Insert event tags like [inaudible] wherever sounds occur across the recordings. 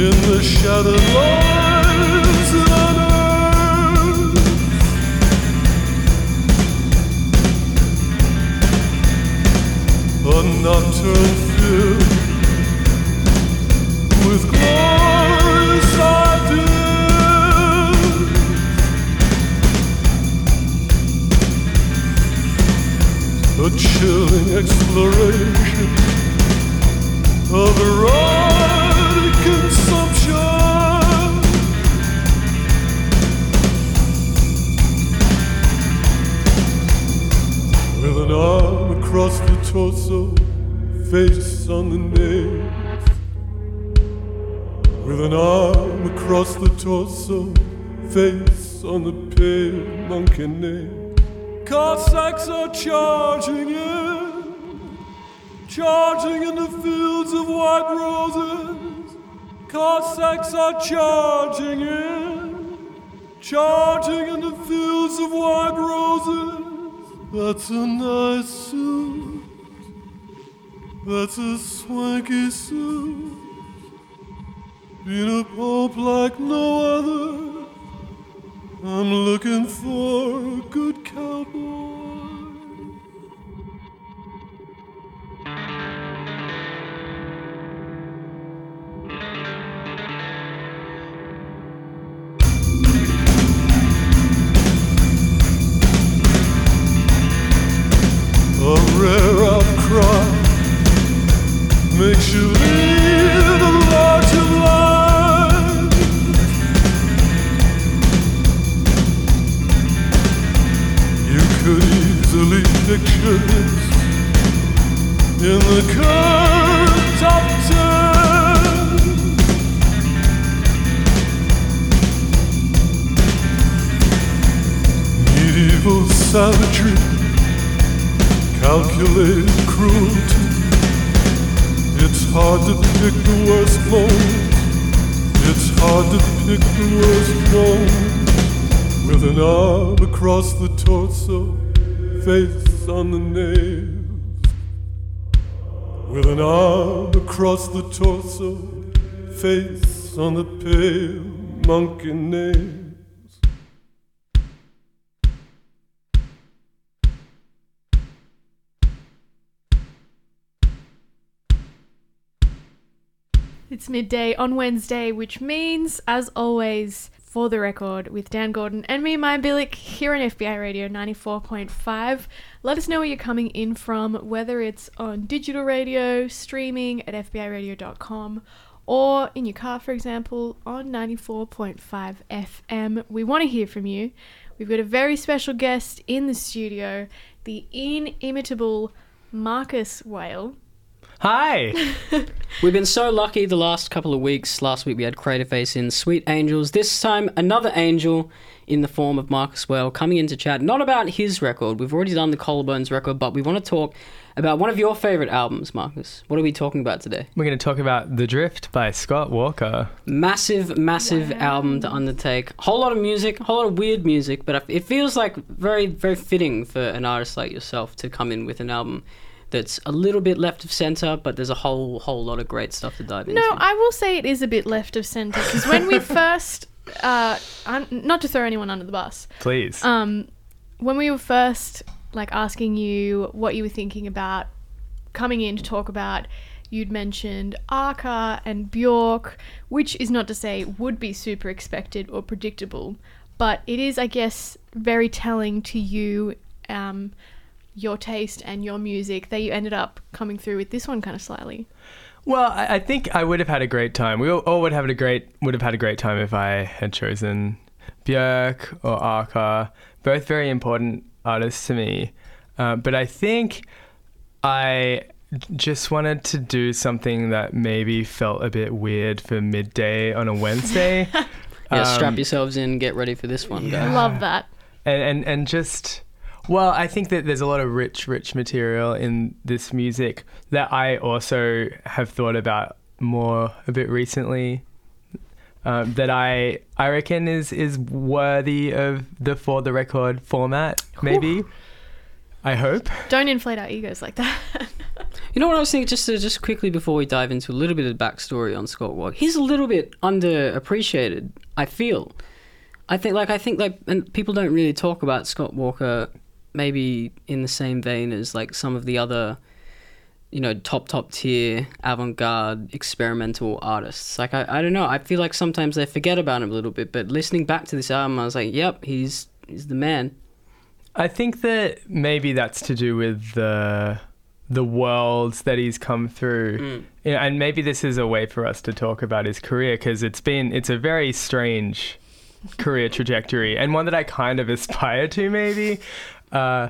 in the shattered lines on earth. A nocturne filled with glorious ideas. A chilling exploration of erotic an arm across the torso, face on the nails. With an arm across the torso, face on the pale monkey nail. Cossacks are charging in charging in the fields of white roses. Cossacks are charging in, charging in the fields of white roses. That's a nice suit. That's a swanky suit. Been a pope like no other. I'm looking for a good cowboy. Savagery calculated cruelty. It's hard to pick the worst moments. It's hard to pick the worst moments. With an arm across the torso, face on the nails. With an arm across the torso, face on the pale monkey nails. It's midday on Wednesday, which means, as always, for the record, with Dan Gordon and me, Maia Bilyk, here on FBI Radio 94.5. Let us know where you're coming in from, whether it's on digital radio, streaming at FBIRadio.com, or in your car, for example, on 94.5 FM. We want to hear from you. We've got a very special guest in the studio, the inimitable Marcus Whale. Hi. [laughs] We've been so lucky the last couple of weeks. Last week we had Creative Face in Sweet Angels. This time, another angel in the form of Marcus Whale coming into chat, not about his record. We've already done the Collarbones record, but we want to talk about one of your favorite albums, Marcus. What are we talking about today? We're going to talk about The Drift by Scott Walker. Massive, massive album to undertake. Whole lot of music, a whole lot of weird music, but it feels like very, very fitting for an artist like yourself to come in with an album that's a little bit left of center, but there's a whole whole lot of great stuff to dive into. No, I will say it is a bit left of center because when we [laughs] first uh, I'm, not to throw anyone under the bus. Please. Um, when we were first like asking you what you were thinking about coming in to talk about, you'd mentioned Arca and Bjork, which is not to say would be super expected or predictable, but it is, I guess, very telling to you, um, your taste and your music that you ended up coming through with this one kind of slightly. Well, I, I think I would have had a great time. We all, all would have had a great would have had a great time if I had chosen Björk or Arca. Both very important artists to me. Uh, but I think I just wanted to do something that maybe felt a bit weird for midday on a Wednesday. [laughs] Yeah, strap Um, yourselves in, get ready for this one, yeah. guys. Love that. and, and and just well i think that there's a lot of rich rich material in this music that i also have thought about more a bit recently um, that i i reckon is is worthy of the for the record format maybe i hope Don't inflate our egos like that. [laughs] You know what I was thinking? Just to, just quickly before we dive into a little bit of the backstory on Scott Walker, he's a little bit underappreciated. I feel. I think like I think like and people don't really talk about Scott Walker, maybe in the same vein as like some of the other, you know, top top tier avant garde experimental artists. Like I, I don't know. I feel like sometimes they forget about him a little bit. But listening back to this album, I was like, yep, he's he's the man. I think that maybe that's to do with the the worlds that he's come through. Mm. You know, and maybe this is a way for us to talk about his career because it's been it's a very strange career trajectory and one that I kind of [laughs] aspire to maybe. Uh,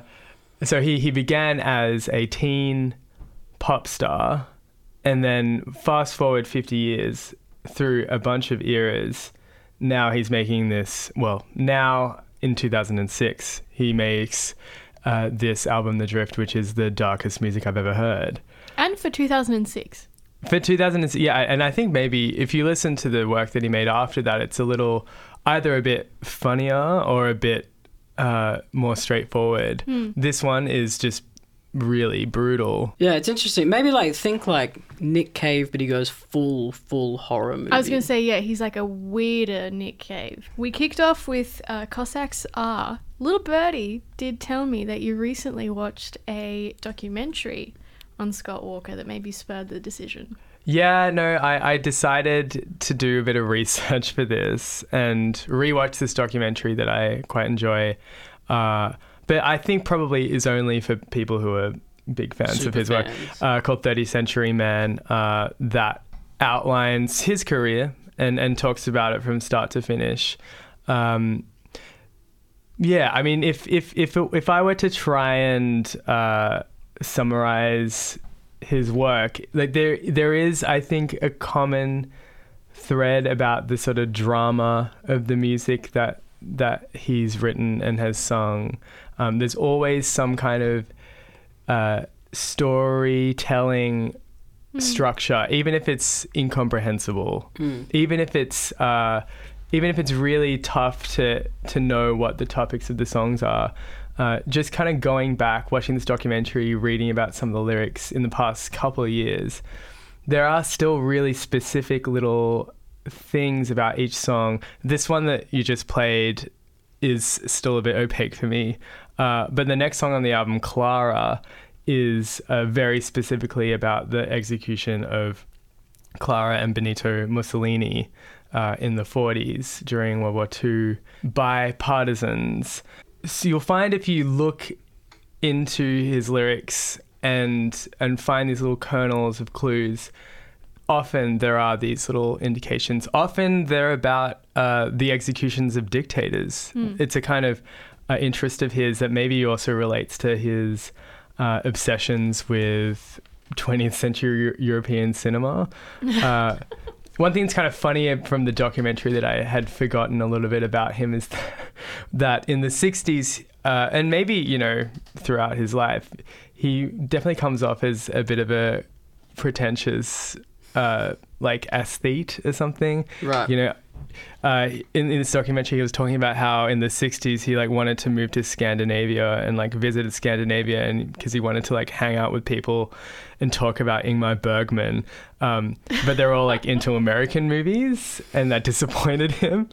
so he he began as a teen pop star, and then fast forward fifty years through a bunch of eras. Now he's making this. Well, now in 2006, he makes uh, this album, The Drift, which is the darkest music I've ever heard. and for 2006. For 2000, yeah, and I think maybe if you listen to the work that he made after that, it's a little either a bit funnier or a bit uh, more straightforward. This one is just really brutal. Yeah, it's interesting. Maybe like think like Nick Cave, but he goes full full horror movie. I was going to say, yeah, he's like a weirder Nick Cave. We kicked off with uh, Cossacks Are. Little Birdie did tell me that you recently watched a documentary on Scott Walker that maybe spurred the decision. Yeah, no, I, I decided to do a bit of [laughs] research for this and rewatch this documentary that I quite enjoy. Uh, but I think probably is only for people who are big fans of Super his work, fans. uh, called 30th Century Man, uh, that outlines his career and, and talks about it from start to finish. Um, yeah, I mean, if if if if I were to try and uh, summarize his work, like there there is, I think, a common thread about the sort of drama of the music that that he's written and has sung. Um, there's always some kind of uh, storytelling structure, even if it's incomprehensible, even if it's uh, even if it's really tough to to know what the topics of the songs are. Uh, just kind of going back, watching this documentary, reading about some of the lyrics in the past couple of years, there are still really specific little things about each song. This one that you just played is still a bit opaque for me. Uh, but the next song on the album, Clara, is uh, very specifically about the execution of Clara and Benito Mussolini uh, in the 40s during World War II by partisans. So you'll find if you look into his lyrics and and find these little kernels of clues, often there are these little indications. Often they're about uh, the executions of dictators. It's a kind of uh, interest of his that maybe also relates to his uh, obsessions with 20th century Eu- European cinema. [laughs] One thing that's kind of funny from the documentary that I had forgotten a little bit about him is [laughs] that in the 60s, uh, and maybe, you know, throughout his life, he definitely comes off as a bit of a pretentious, uh, like, aesthete or something. Right. You know, uh, in, in this documentary, he was talking about how in the '60s he like wanted to move to Scandinavia and like visited Scandinavia, and because he wanted to like hang out with people and talk about Ingmar Bergman, um, but they're all like into American movies, and that disappointed him.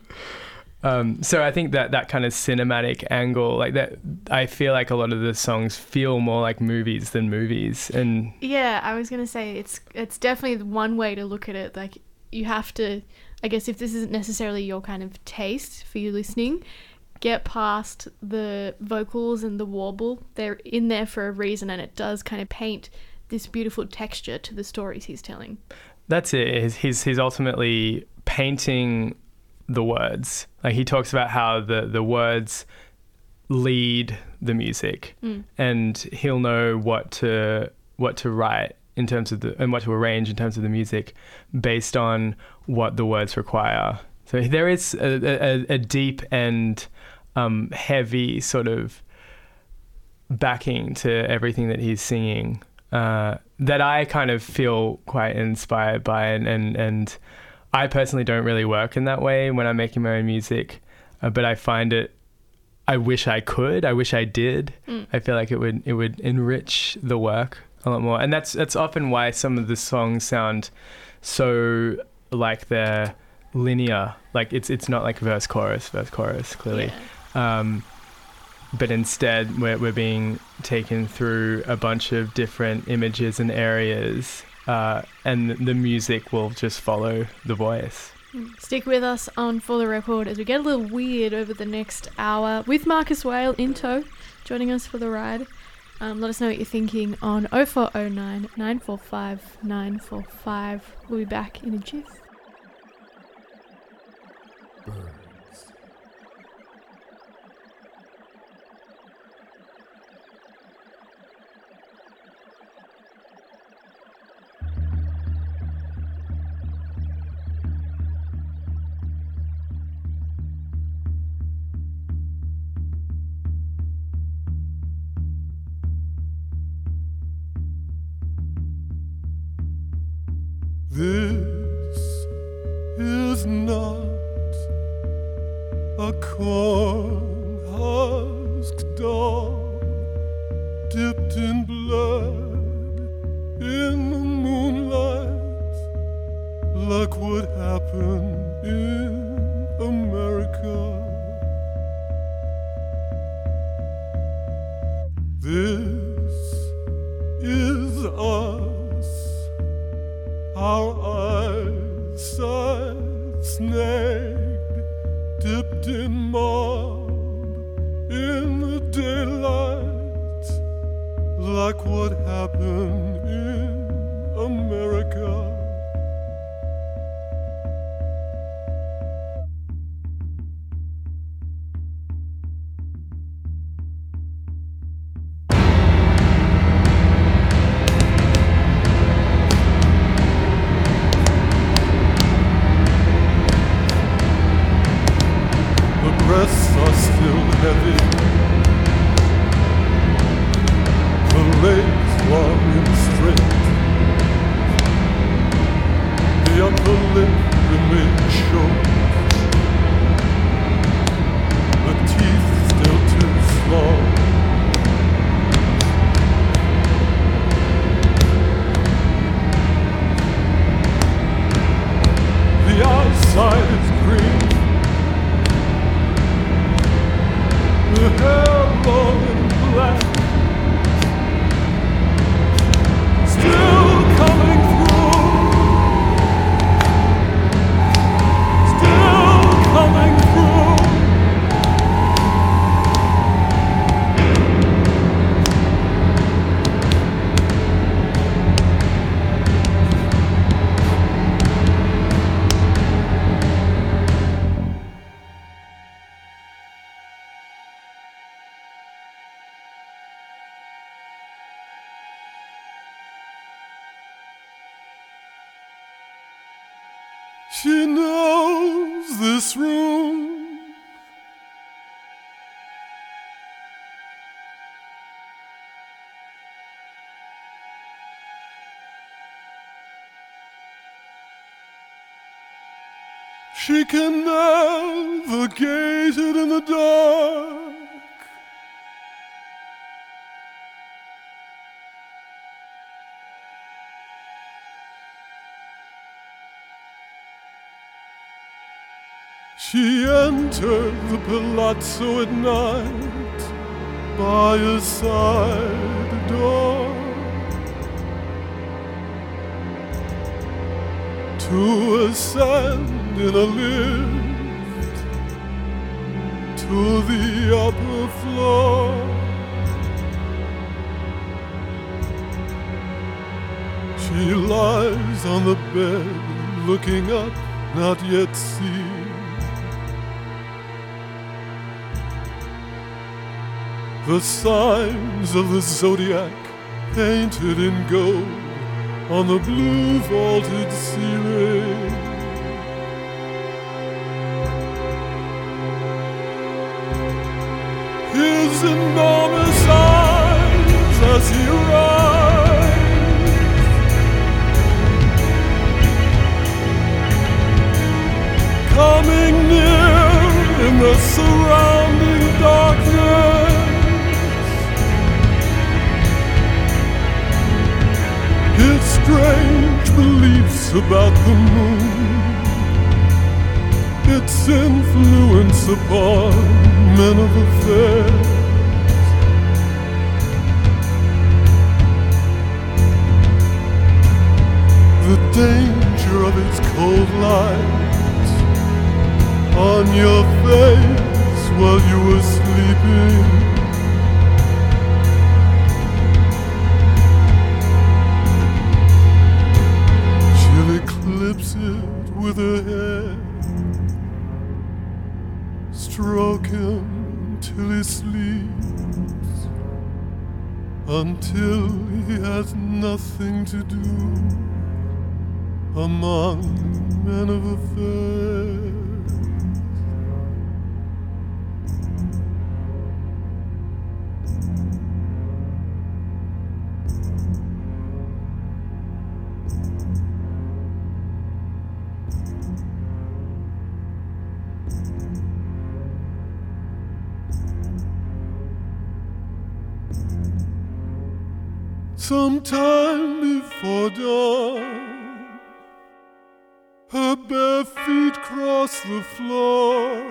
Um, so I think that that kind of cinematic angle, like that, I feel like a lot of the songs feel more like movies than movies, and Yeah, I was gonna say it's it's definitely one way to look at it. Like you have to, I guess, if this isn't necessarily your kind of taste for you listening, get past the vocals and the warble. They're in there for a reason, and it does kind of paint this beautiful texture to the stories he's telling. that's it. He's he's, ultimately painting the words. Like he talks about how the the words lead the music, mm. and he'll know what to what to write in terms of the and what to arrange in terms of the music based on what the words require. So there is a, a, a deep and um, heavy sort of backing to everything that he's singing uh, that I kind of feel quite inspired by, and, and and I personally don't really work in that way when I'm making my own music, uh, but I find it. I wish I could. I wish I did. I feel like it would it would enrich the work a lot more, and that's that's often why some of the songs sound so like they're linear. Like it's it's not like verse chorus verse chorus clearly. Um, but instead we're, we're being taken through a bunch of different images and areas uh, and the music will just follow the voice Stick with us on For the Record as we get a little weird over the next hour with Marcus Whale in tow, joining us for the ride. Um, let us know what you're thinking on 0409 945 945. We'll be back in a jiff. This breaths are still heavy. The legs long and straight. The upper lip remains short. The teeth still too small. The outside is green. The hair She can navigate it in the dark. She entered the palazzo at night by a side door to ascend in a lift to the upper floor. She lies on the bed looking up, not yet seen. The signs of the zodiac painted in gold on the blue vaulted ceiling. His enormous eyes as he rides. Coming near in the surrounding darkness. his strange beliefs about the moon, its influence upon men of affairs. The danger of its cold light on your face while you were sleeping. Nothing to do among men of affairs. Sometime before dawn, her bare feet cross the floor.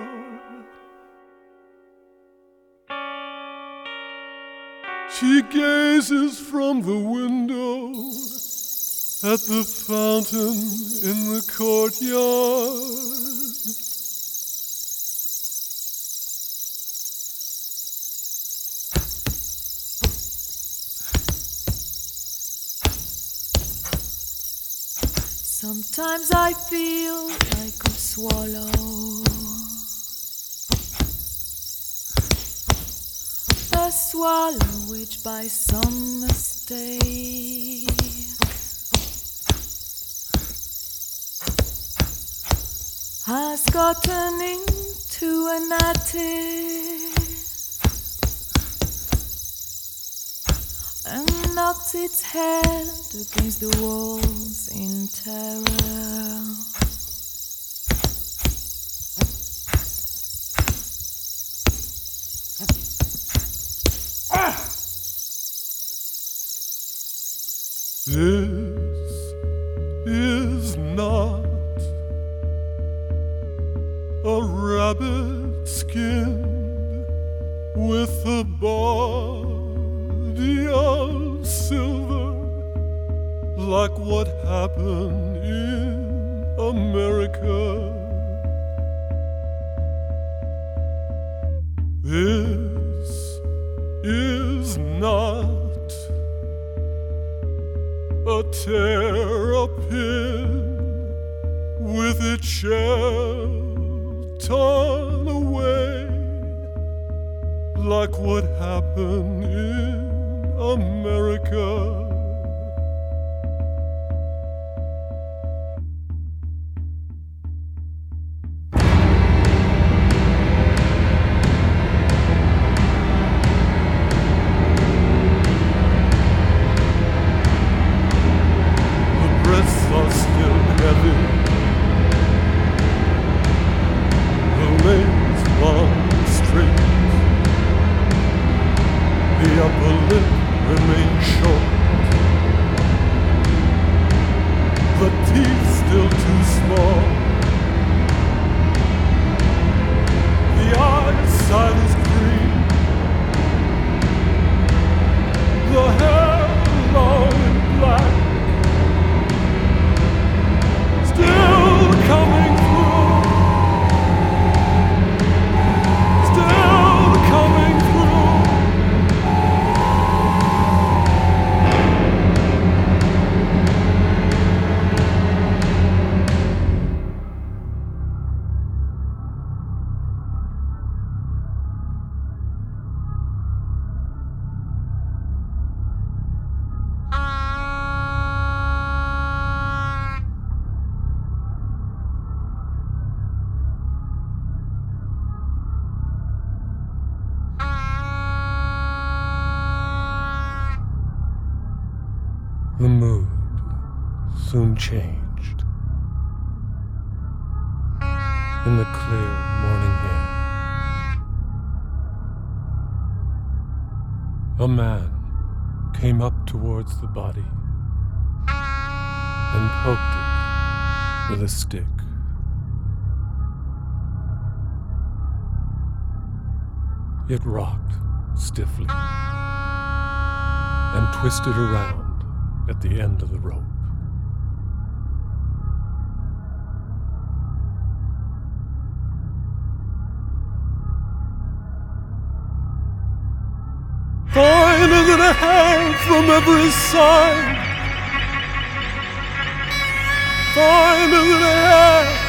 She gazes from the window at the fountain in the courtyard. Sometimes I feel like a swallow. A swallow which by some mistake has gotten into an attic. And knocked its head against the walls in terror. Ah! This like what happened in America. Towards the body and poked it with a stick. It rocked stiffly and twisted around at the end of the rope. Every side. Finer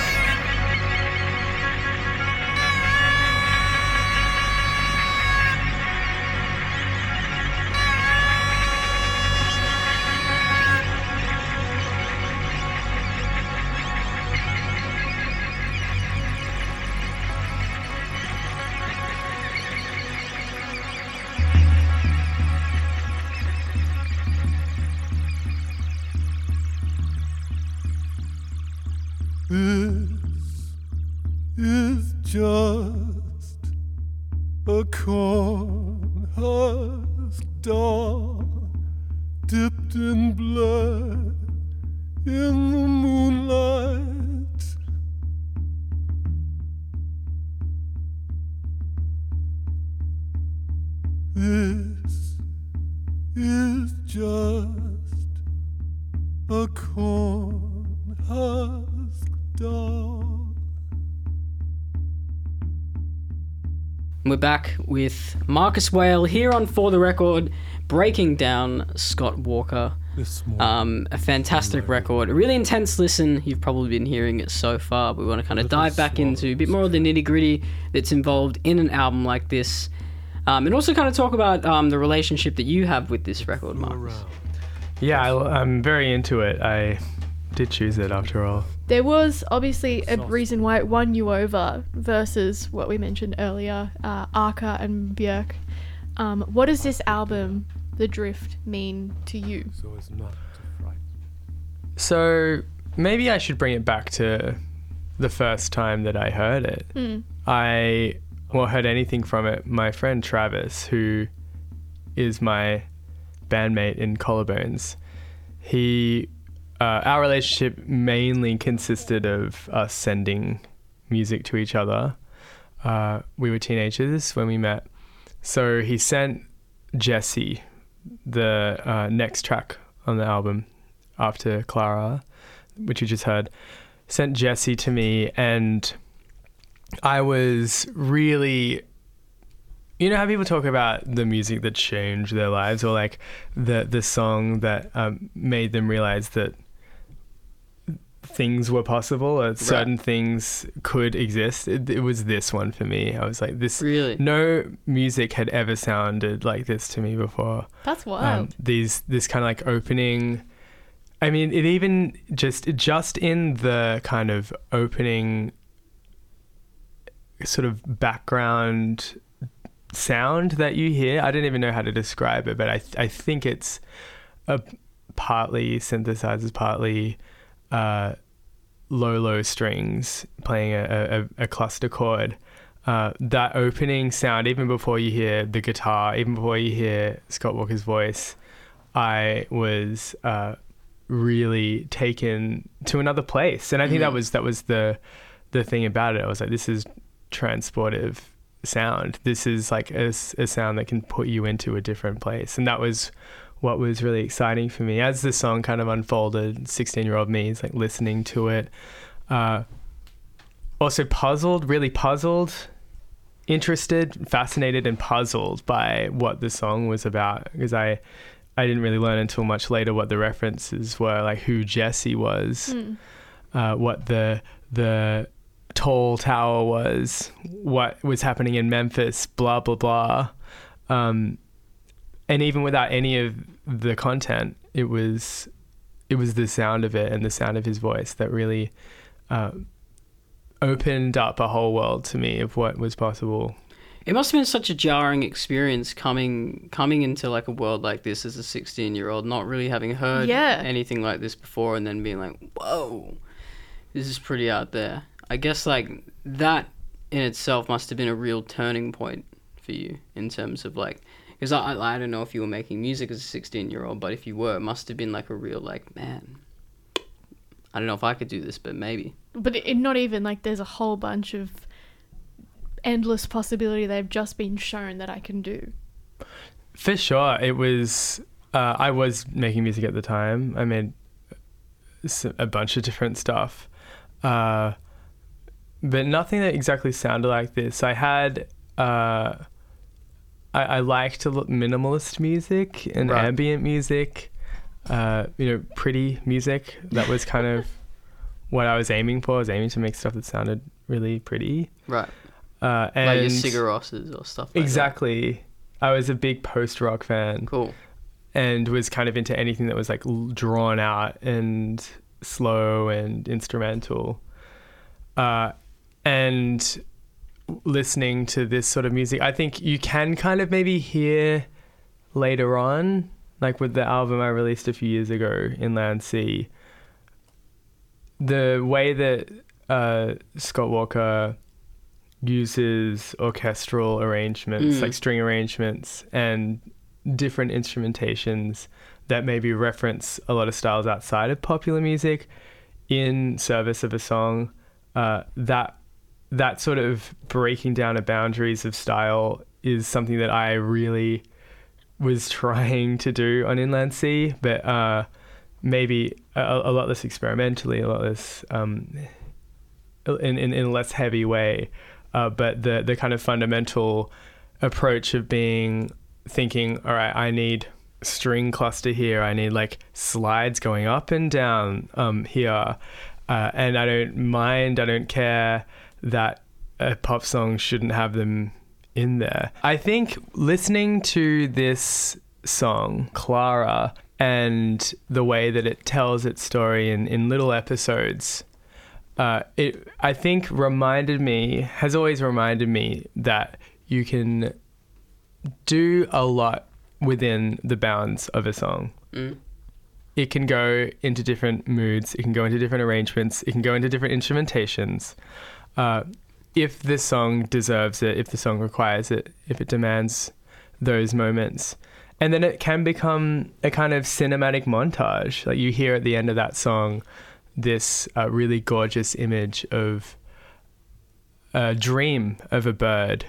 back with Marcus Whale here on For the Record, breaking down Scott Walker. This. Um, a fantastic record, a really intense listen. You've probably been hearing it so far, but we want to kind of dive back into a bit more of the nitty gritty that's involved in an album like this, um, and also kind of talk about um, the relationship that you have with this record, Marcus. Yeah, I, I'm very into it. I did choose it after all. There was obviously a reason why it won you over versus what we mentioned earlier, uh, Arca and Björk. Um, what does this album, The Drift, mean to you? so as not to frighten. So maybe I should bring it back to the first time that I heard it. Mm. I well heard anything from it. My friend Travis, who is my bandmate in Collarbones, he uh, our relationship mainly consisted of us sending music to each other. Uh, we were teenagers when we met, so he sent Jesse the uh, next track on the album after Clara, which you just heard. Sent Jesse to me, and I was really you know how people talk about the music that changed their lives or like the the song that um, made them realize that things were possible or certain things could exist. It, it was this one for me. I was like this Really? no music had ever sounded like this to me before. That's um, these this kind of like opening. I mean it even just just in the kind of opening sort of background sound that you hear i don't even know how to describe it but i i think it's a partly synthesizers partly uh low low strings playing a, a, a cluster chord uh, that opening sound, even before you hear the guitar, even before you hear Scott Walker's voice, I was uh, really taken to another place, and I think that was that was the the thing about it. I was like, this is transportive sound. This is like a sound that can put you into a different place, and that was what was really exciting for me as the song kind of unfolded. Sixteen year old me is like listening to it. Uh, also puzzled, really puzzled, interested, fascinated, and puzzled by what the song was about because I, I didn't really learn until much later what the references were, like who Jesse was, Mm. uh, what the the tall tower was, what was happening in Memphis, blah blah blah, um, and even without any of the content, it was it was the sound of it and the sound of his voice that really uh, opened up a whole world to me of what was possible. It must have been such a jarring experience coming coming into like a world like this as a 16 year old, not really having heard yeah. anything like this before, and then being like, "Whoa, this is pretty out there." I guess like that in itself must have been a real turning point for you in terms of like because I, I, I don't know if you were making music as a 16 year old but if you were it must have been like a real like man i don't know if i could do this but maybe. But it, not even like there's a whole bunch of endless possibility they've just been shown that i can do. For sure it was uh, i was making music at the time. I made a bunch of different stuff. Uh, but nothing that exactly sounded like this. I had uh, I, I like to look minimalist music and right. ambient music, uh, you know, pretty music. That was kind of [laughs] what I was aiming for. I was aiming to make stuff that sounded really pretty. Right. Uh, and like your Sigur Róses or stuff. Like exactly. That. I was a big post rock fan. Cool. And was kind of into anything that was like drawn out and slow and instrumental. Uh, and listening to this sort of music, I think you can kind of maybe hear later on, like with the album I released a few years ago, Inland Sea, the way that uh, Scott Walker uses orchestral arrangements, mm. like string arrangements, and different instrumentations that maybe reference a lot of styles outside of popular music in service of a song. Uh, that that sort of breaking down of boundaries of style is something that I really was trying to do on Inland Sea, but uh, maybe a, a, lot less experimentally, a lot less um, in, in, in a less heavy way. Uh, but the the kind of fundamental approach of being thinking, all right, I need string cluster here. I need like slides going up and down um, here, uh, and I don't mind. I don't care that a pop song shouldn't have them in there. I think listening to this song, Clara, and the way that it tells its story in, in little episodes, uh, it I think reminded me, has always reminded me that you can do a lot within the bounds of a song. Mm. It can go into different moods, it can go into different arrangements, it can go into different instrumentations uh, if the song deserves it, if the song requires it, if it demands those moments. And then it can become a kind of cinematic montage. Like you hear at the end of that song this uh, really gorgeous image of a dream of a bird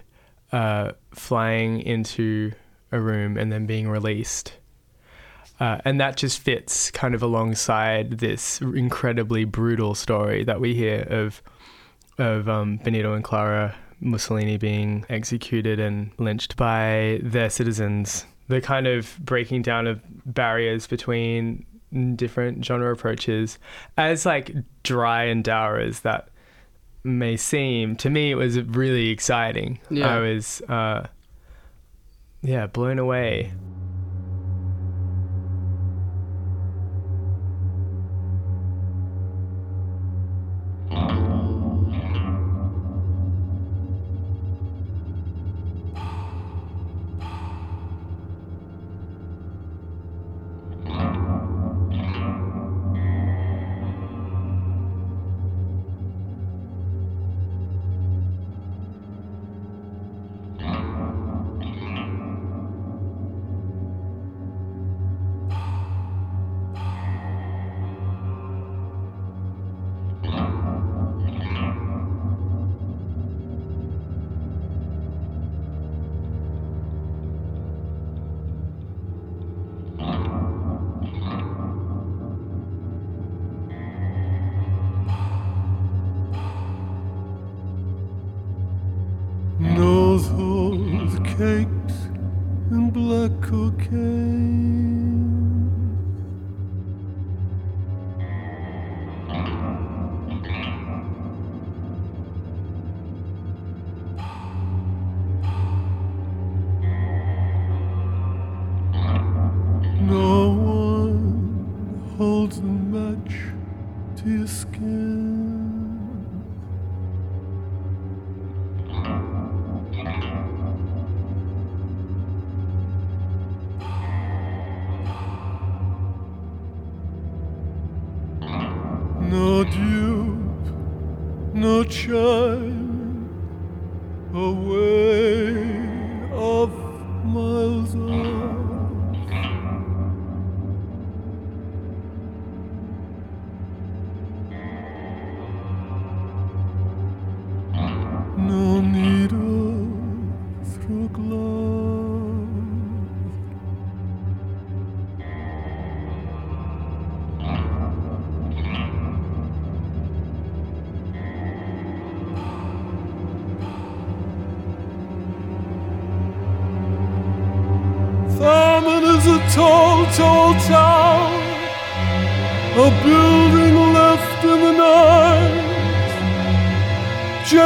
uh, flying into a room and then being released. Uh, and that just fits kind of alongside this incredibly brutal story that we hear of of um, Benito and Clara Mussolini being executed and lynched by their citizens. The kind of breaking down of barriers between different genre approaches, as like dry and dour as that may seem, to me it was really exciting. Yeah. I was, uh, yeah, blown away.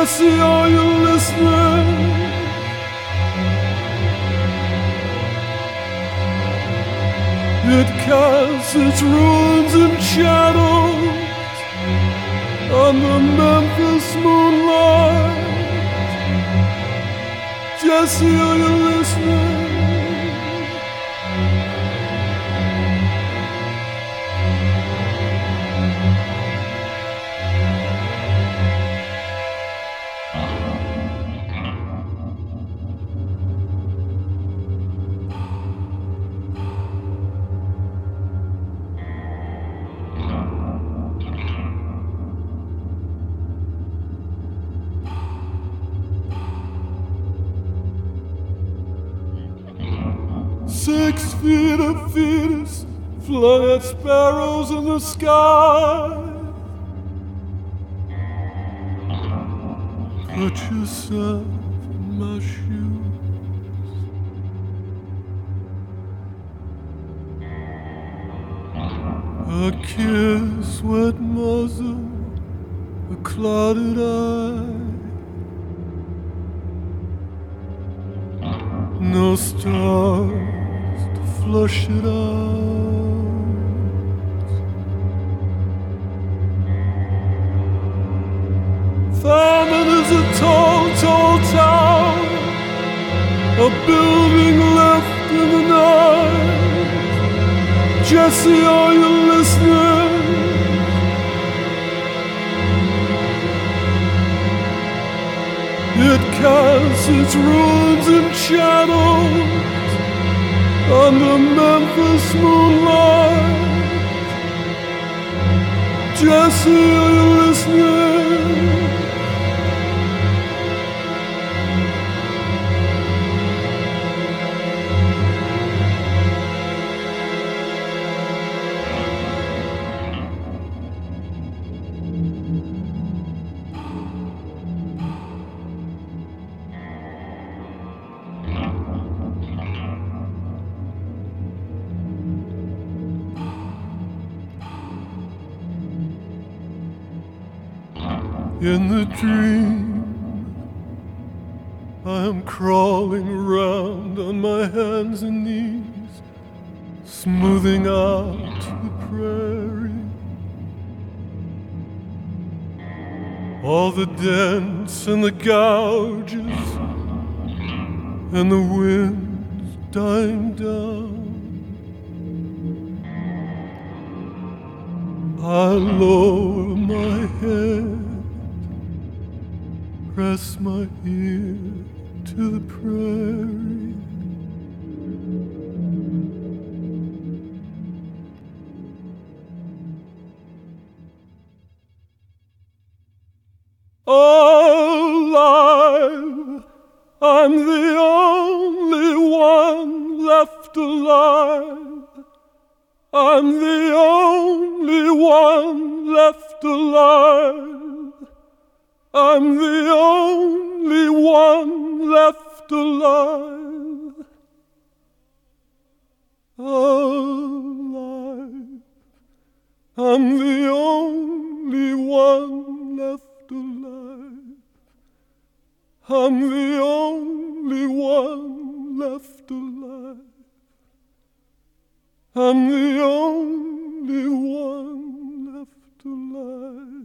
Jesse, are you listening? It casts its ruins and shadows on the Memphis moonlight. Jesse, are you listening? Sky. Put yourself in a building left in the night. Jesse, are you listening? It casts its ruins and shadows the Memphis moonlight. Jesse, are you listening? In the dream, I am crawling around on my hands and knees, smoothing out the prairie. All the dents and the gouges, and the winds dying down. I lower my head press my ear to the prairie. Alive, oh, I'm the only one left alive. I'm the only one left alive. I'm the only one left alive. Alive. I'm the only one left alive. I'm the only one left alive. I'm the only one left alive.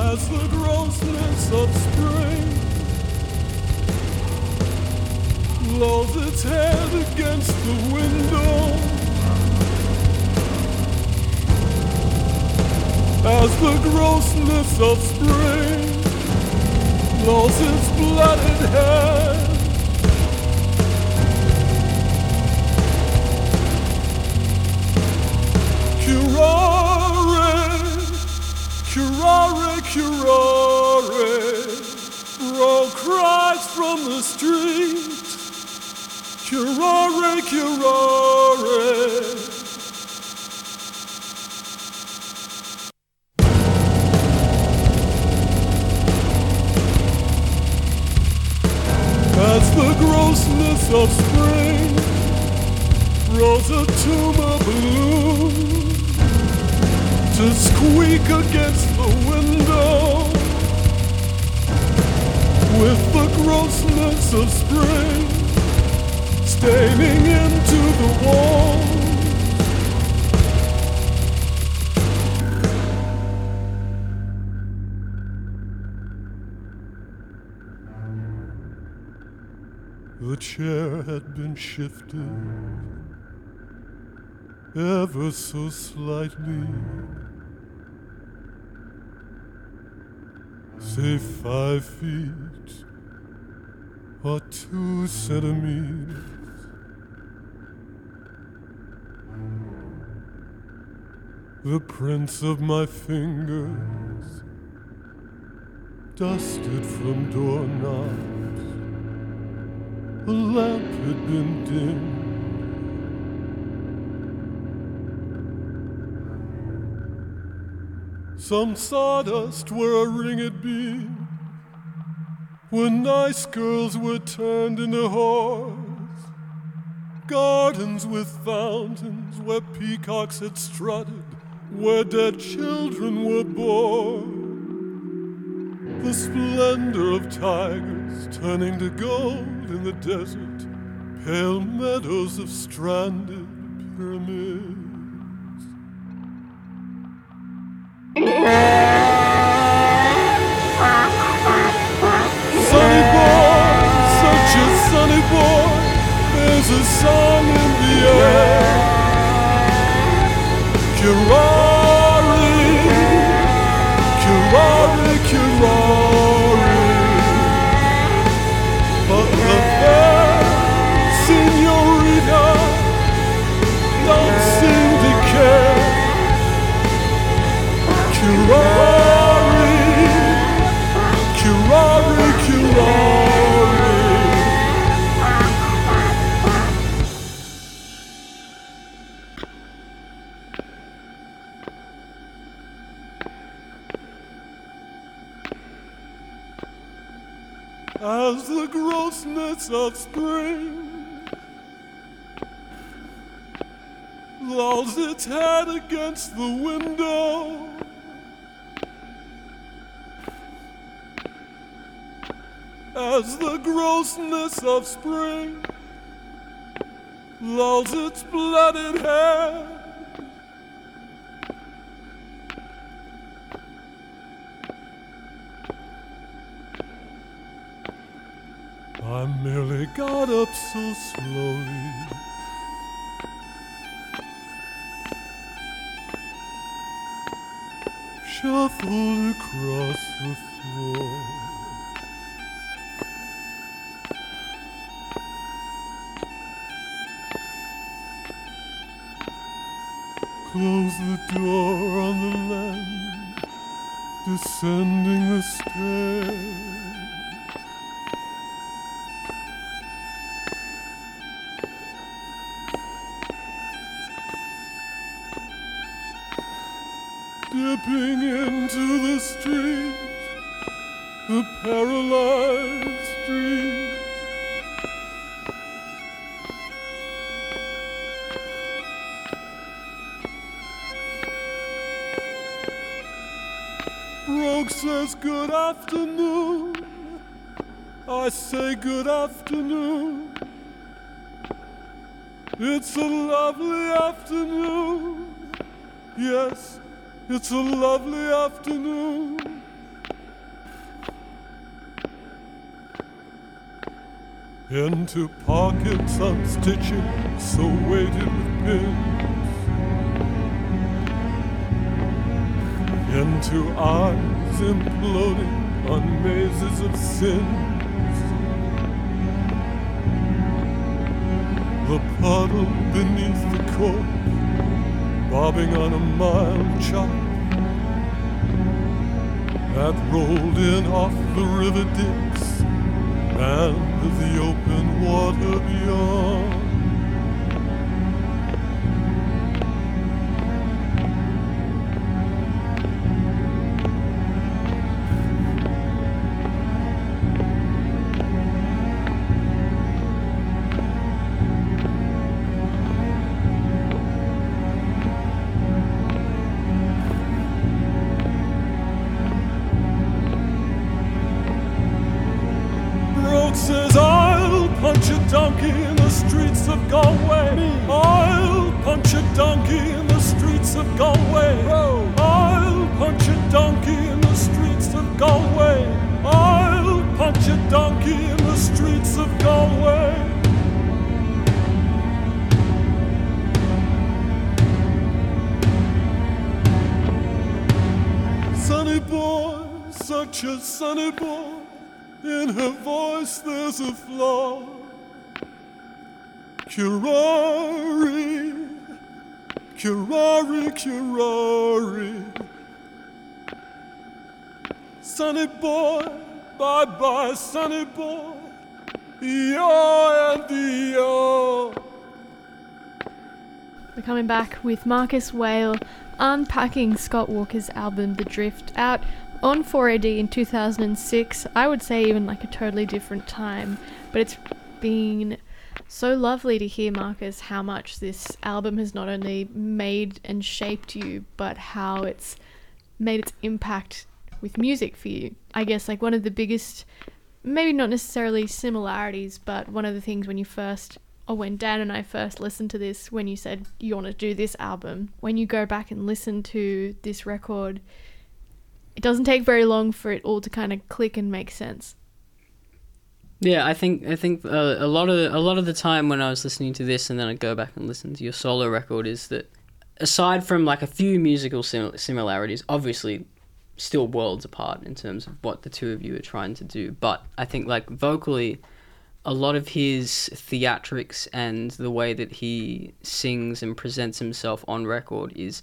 As the grossness of spring lolls its head against the window as the grossness of spring lolls its blooded head. Clara, Clara, Clara, roll cries from the street. Clara, Clara. As the grossness of spring rolls a tumor balloon to squeak against the window with the grossness of spring staining into the wall. The chair had been shifted ever so slightly. Say five feet or two centimeters. The prints of my fingers dusted from doorknobs. The lamp had been dimmed. Some sawdust where a ring had been. When nice girls were turned into whores. Gardens with fountains where peacocks had strutted, where dead children were born. The splendor of tigers turning to gold in the desert, pale meadows of stranded pyramids. Sunny boy, such a sunny boy, there's a song in the air. Clara, of spring lolls its head against the window. As the grossness of spring lolls its blooded head. Up so slowly. Shuffled across the afternoon. It's a lovely afternoon. Yes, it's a lovely afternoon. Into pockets I'm stitching, so weighted with pins. Into eyes imploding on mazes of sin. The puddle beneath the coat, bobbing on a mild chop that rolled in off the river dips and the open water beyond. Boy, bye bye, sonny boy. Yo. Uh, We're coming back with Marcus Whale unpacking Scott Walker's album The Drift out on 4AD in 2006. I would say even like a totally different time, but it's been so lovely to hear Marcus how much this album has not only made and shaped you, but how it's made its impact with music for you. I guess like one of the biggest maybe not necessarily similarities, but one of the things when you first or when Dan and I first listened to this, when you said you want to do this album, when you go back and listen to this record, it doesn't take very long for it all to kind of click and make sense. Yeah, I think I think uh, a lot of a lot of the time when I was listening to this and then I'd go back and listen to your solo record is that aside from like a few musical sim- similarities, obviously still worlds apart in terms of what the two of you are trying to do, but I think like vocally a lot of his theatrics and the way that he sings and presents himself on record is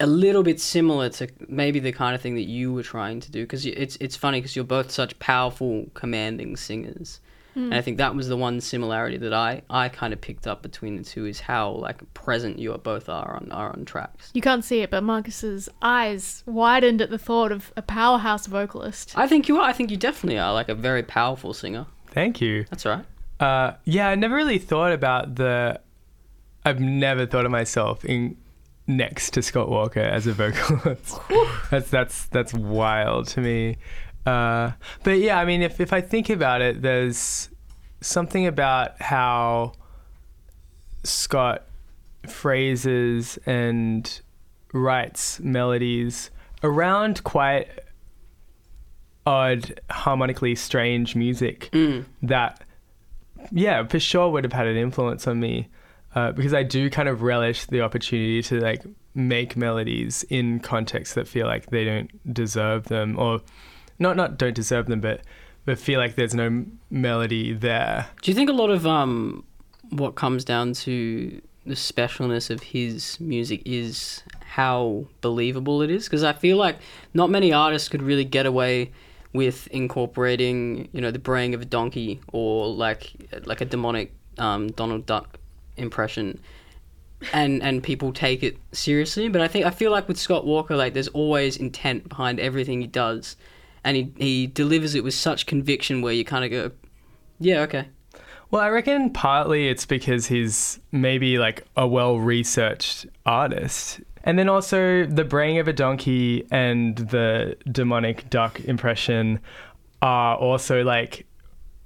a little bit similar to maybe the kind of thing that you were trying to do. Because it's it's funny because you're both such powerful commanding singers and i think that was the one similarity that i i kind of picked up between the two is how like present you both are on are on tracks You can't see it, but Marcus's eyes widened at the thought of a powerhouse vocalist. i think you are i think you definitely are like a very powerful singer Thank you. that's all right Uh, yeah, I never really thought about the. I've never thought of myself in next to Scott Walker as a [laughs] vocalist. that's that's that's wild to me. Uh, but yeah, I mean, if if I think about it, there's something about how Scott phrases and writes melodies around quite odd, harmonically strange music that yeah, for sure would have had an influence on me uh, because I do kind of relish the opportunity to like make melodies in contexts that feel like they don't deserve them or not not don't deserve them, but but feel like there's no melody there. Do you think a lot of um, what comes down to the specialness of his music is how believable it is? Because I feel like not many artists could really get away with incorporating, you know, the braying of a donkey or like like a demonic um, Donald Duck impression, and and people take it seriously. But I think I feel like with Scott Walker, like there's always intent behind everything he does, and he he delivers it with such conviction where you kind of go, yeah, okay. Well, I reckon partly it's because he's maybe like a well researched artist. And then also the braying of a donkey and the demonic duck impression are also like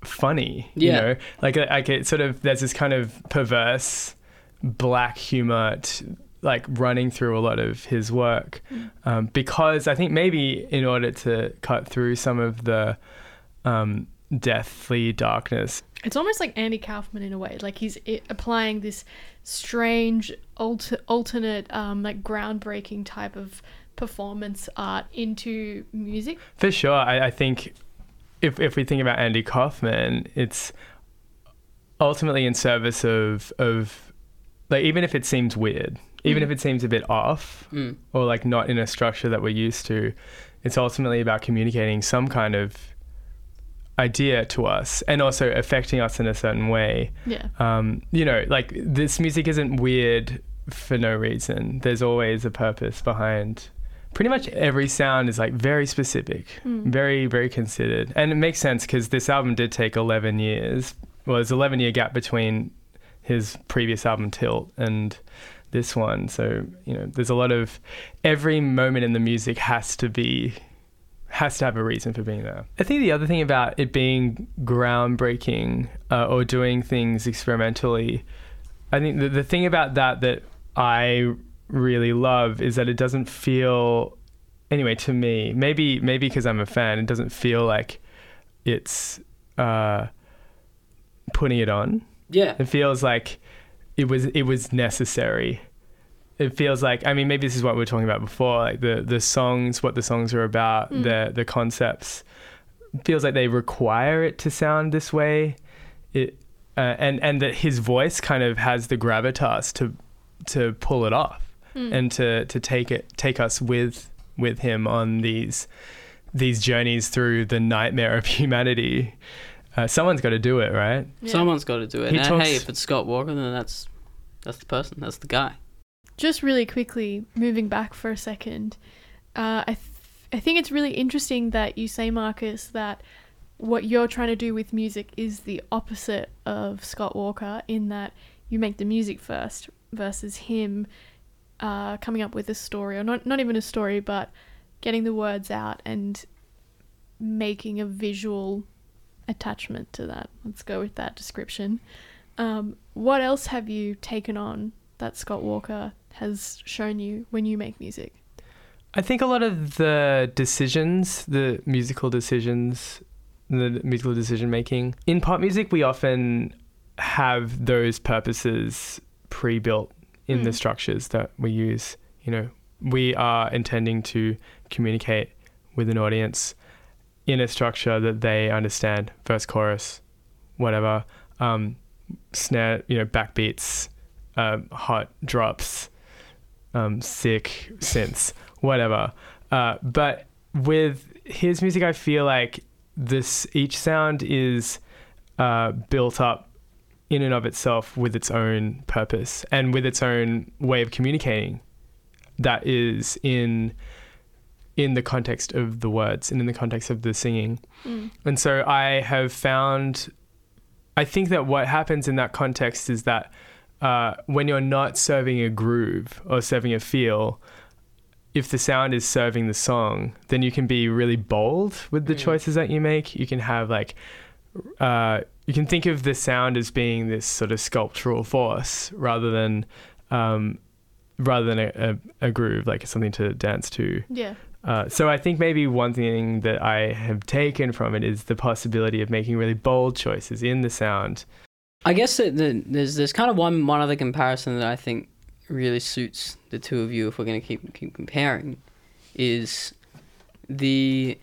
funny. You Yeah. know? Like like it sort of there's this kind of perverse black humor t- like running through a lot of his work. Um, because I think maybe in order to cut through some of the um, deathly darkness It's almost like Andy Kaufman in a way. Like he's applying this strange, alter, alternate, um, like groundbreaking type of performance art into music. For sure, I, I think if if we think about Andy Kaufman, it's ultimately in service of of like even if it seems weird, even Mm. if it seems a bit off Mm. or like not in a structure that we're used to, it's ultimately about communicating some kind of idea to us and also affecting us in a certain way. Yeah. Um, you know, like this music isn't weird for no reason. There's always a purpose behind. Pretty much every sound is like very specific, Mm. very very considered, and it makes sense because this album did take 11 years. Well, there's 11 year gap between his previous album Tilt and this one, so you know there's a lot of every moment in the music has to be has to have a reason for being there. I think the other thing about it being groundbreaking uh, or doing things experimentally, I think the, the thing about that that I really love is that it doesn't feel, anyway, to me, maybe maybe because I'm a fan, it doesn't feel like it's uh, putting it on. Yeah. It feels like it was it was necessary. It feels like I mean maybe this is what we were talking about before like the the songs what the songs are about Mm. the the concepts feels like they require it to sound this way. It uh, and and that his voice kind of has the gravitas to to pull it off Mm. and to to take it take us with with him on these these journeys through the nightmare of [laughs] humanity. Uh, someone's got to do it, right? Yeah. Someone's got to do it. He and talks- hey, if it's Scott Walker, then that's that's the person. That's the guy. Just really quickly, moving back for a second, uh, I, th- I think it's really interesting that you say, Marcus, that what you're trying to do with music is the opposite of Scott Walker, in that you make the music first versus him uh, coming up with a story, or not, not even a story, but getting the words out and making a visual attachment to that. Let's go with that description. Um, what else have you taken on that Scott Walker has shown you when you make music? I think a lot of the decisions, the musical decisions, the musical decision making in pop music, we often have those purposes pre-built in the Mm. structures that we use. You know, we are intending to communicate with an audience in a structure that they understand. Verse, chorus, whatever. Um, snare, you know, backbeats, um, hot drops, um, sick synths, whatever. Uh, but with his music, I feel like this each sound is uh, built up in and of itself with its own purpose and with its own way of communicating. That is in in the context of the words and in the context of the singing. Mm. And so I have found, I think that what happens in that context is that uh, when you're not serving a groove or serving a feel, if the sound is serving the song, then you can be really bold with the Mm. choices that you make. You can have like, uh, you can think of the sound as being this sort of sculptural force rather than, um, rather than a, a, a groove, like something to dance to. Yeah. Uh, so I think maybe one thing that I have taken from it is the possibility of making really bold choices in the sound. I guess that the, there's there's kind of one one other comparison that I think really suits the two of you if we're going to keep keep comparing is the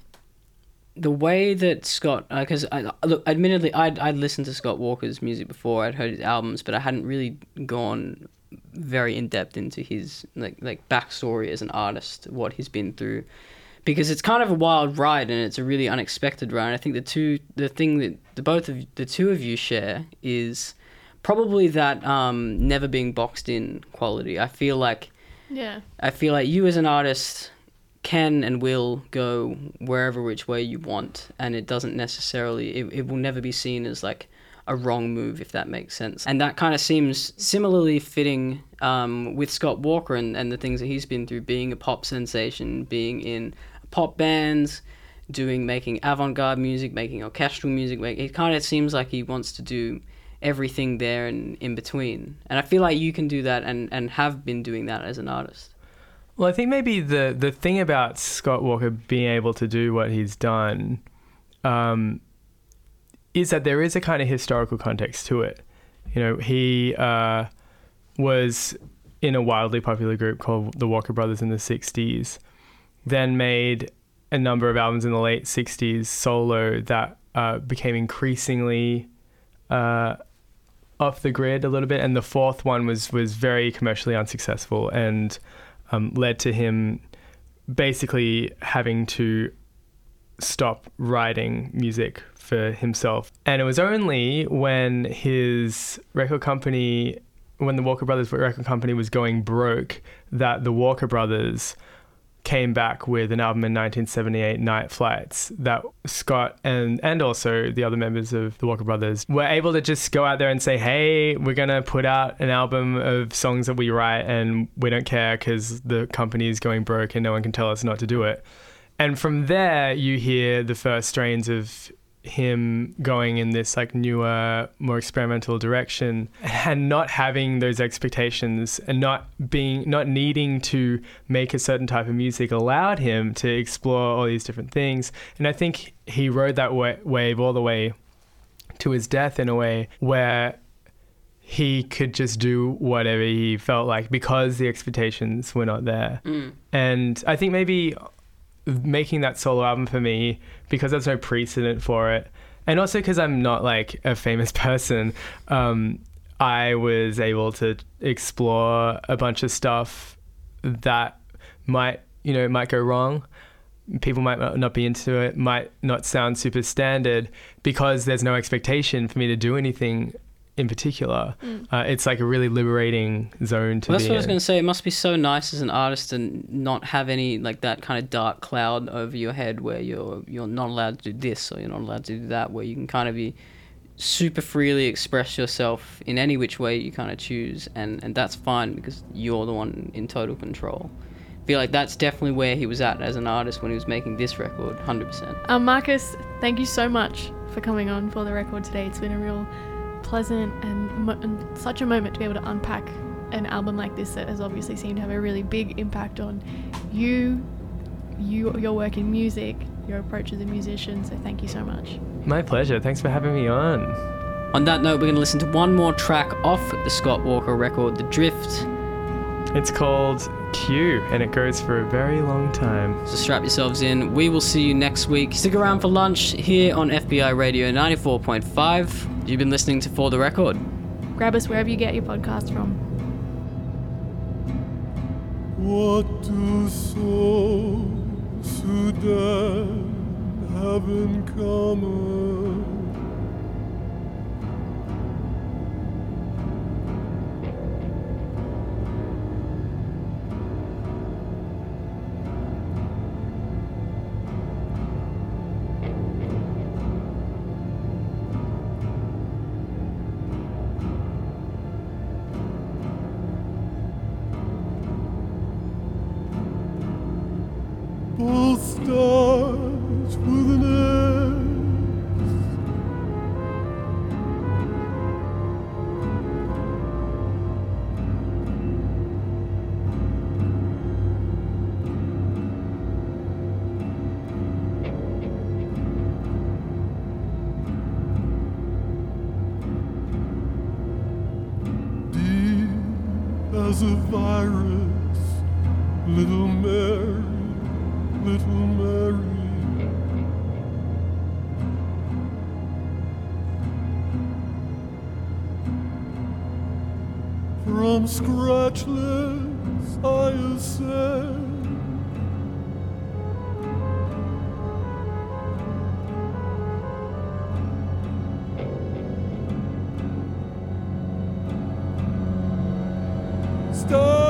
the way that Scott because I look admittedly I'd I'd listened to Scott Walker's music before I'd heard his albums but I hadn't really gone very in depth into his like like backstory as an artist what he's been through because it's kind of a wild ride and it's a really unexpected ride. I think the two the thing that the both of the two of you share is probably that um, never being boxed in quality. I feel like Yeah. I feel like you as an artist can and will go wherever which way you want and it doesn't necessarily it, it will never be seen as like a wrong move if that makes sense. And that kind of seems similarly fitting um, with scott walker and, and the things that he's been through being a pop sensation being in pop bands doing making avant-garde music making orchestral music it kind of seems like he wants to do everything there and in between. And i feel like you can do that and, and have been doing that as an artist. Well, I think maybe the the thing about Scott Walker being able to do what he's done, um, is that there is a kind of historical context to it. You know, he uh, was in a wildly popular group called the Walker Brothers in the 60s, then made a number of albums in the late 60s solo that uh, became increasingly uh, off the grid a little bit. And the fourth one was, was very commercially unsuccessful and um, led to him basically having to stop writing music for himself. And it was only when his record company, when the Walker Brothers record company was going broke, that the Walker Brothers came back with an album in 1978, Nite Flights, that Scott and and also the other members of the Walker Brothers were able to just go out there and say, "Hey, we're gonna put out an album of songs that we write, and we don't care because the company is going broke and no one can tell us not to do it." And from there, you hear the first strains of him going in this like newer, more experimental direction and not having those expectations and not being not needing to make a certain type of music allowed him to explore all these different things. And I think he rode that wa- wave all the way to his death in a way where he could just do whatever he felt like because the expectations were not there. Mm. And I think maybe making that solo album for me because there's no precedent for it. And also because i'm not like a famous [laughs] person um, i was able to explore a bunch of stuff that might you know might go wrong. People might not be into it might not sound super standard because there's no expectation for me to do anything in particular uh, it's like a really liberating zone to Well, that's be what I was going to say. It must be so nice as an artist and not have any like that kind of dark cloud over your head where you're you're not allowed to do this or you're not allowed to do that. Where you can kind of be super freely express yourself in any which way you kind of choose, and and that's fine because you're the one in total control. I feel like that's definitely where he was at as an artist when he was making this record, hundred percent. Um, Marcus, thank you so much for coming on for the record today. It's been a real pleasant and, mo- and such a moment to be able to unpack an album like this that has obviously seemed to have a really big impact on you, you, your work in music, your approach as a musician. So thank you so much. my pleasure thanks for having me on On that note, we're going to listen to one more track off the Scott Walker record, The Drift. It's called Cue, and it goes for a very long time. So strap yourselves in. We will see you next week. Stick around for lunch here on FBI Radio 94.5. You've been listening to For the Record. Grab us wherever you get your podcast from. What do souls who died have in common? Stars,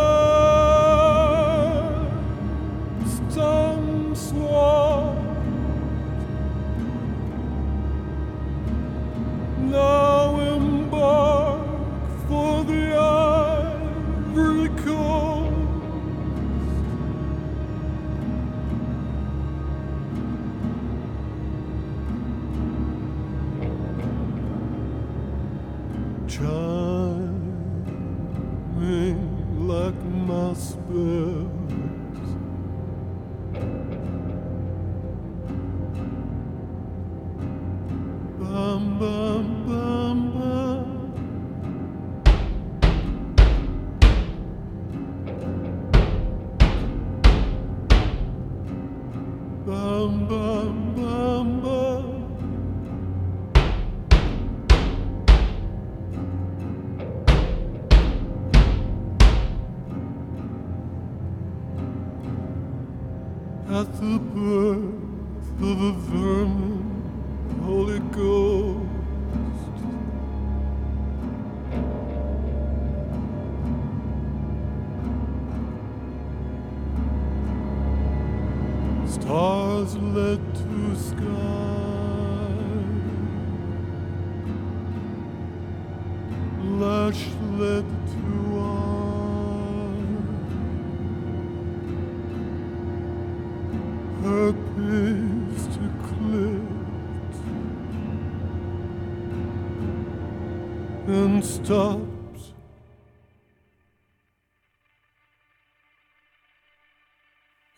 stopped.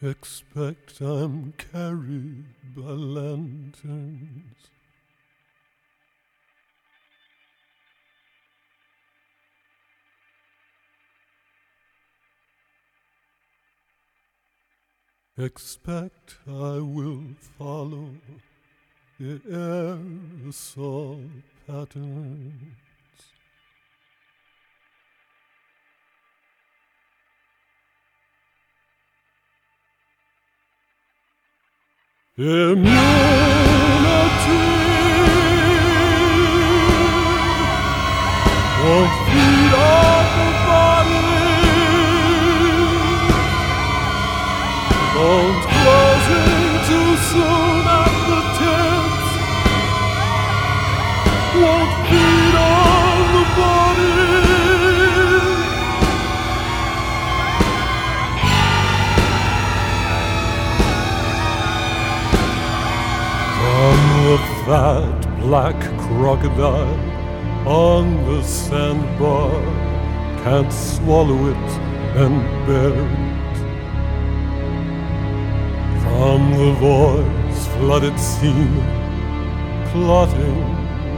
Expect I'm carried by lanterns. Expect I will follow the aerosol patterns. Immunity the fat black crocodile on the sandbar, can't swallow it and bear it. From the voice flooded seam, clotting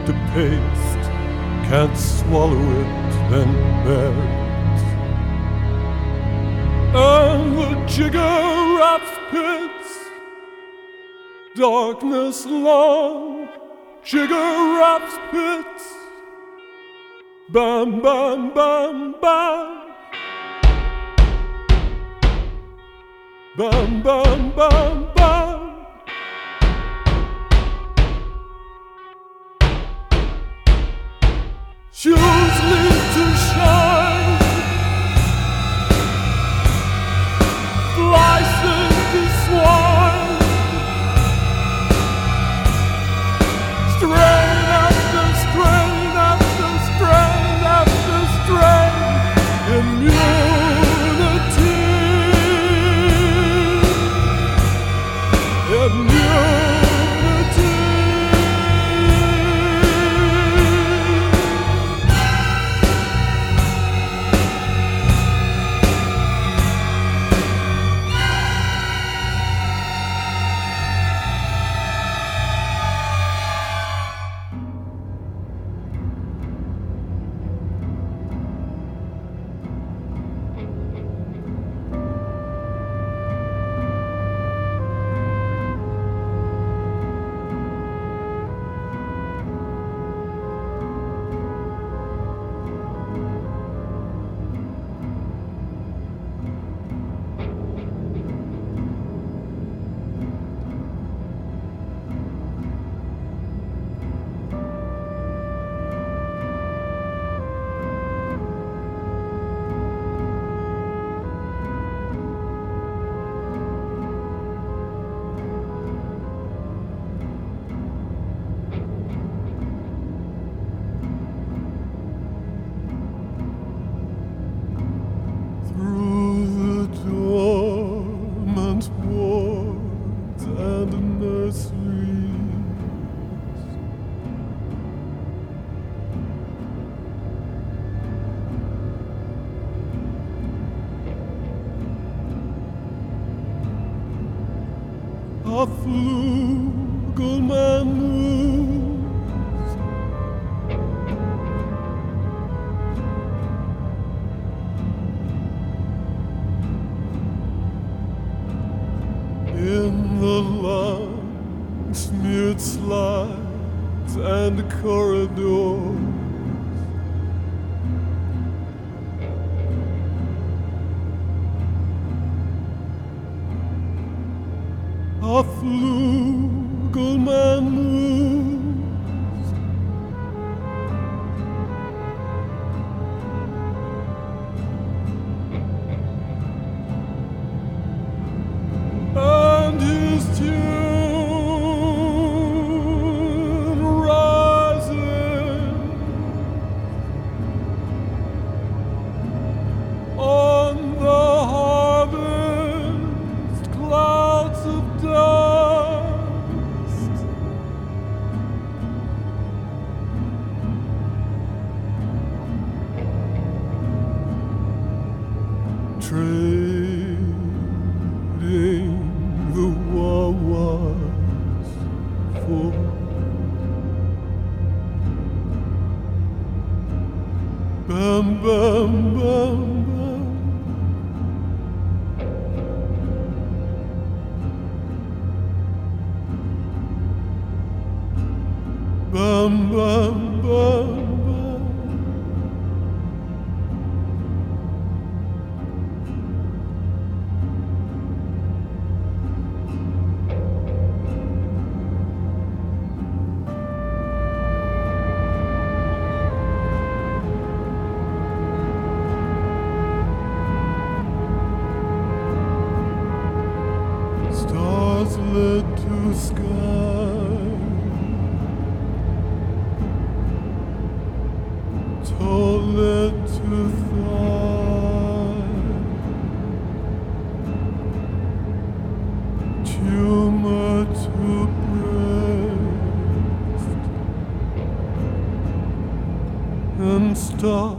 to paste, can't swallow it then bear it. And the jigger raps pits, darkness long, jigger raps pits, bam, bam, bam, bam. Bam, bam, bam, bam. Shoes lead to shine. A flugelman breast. And stop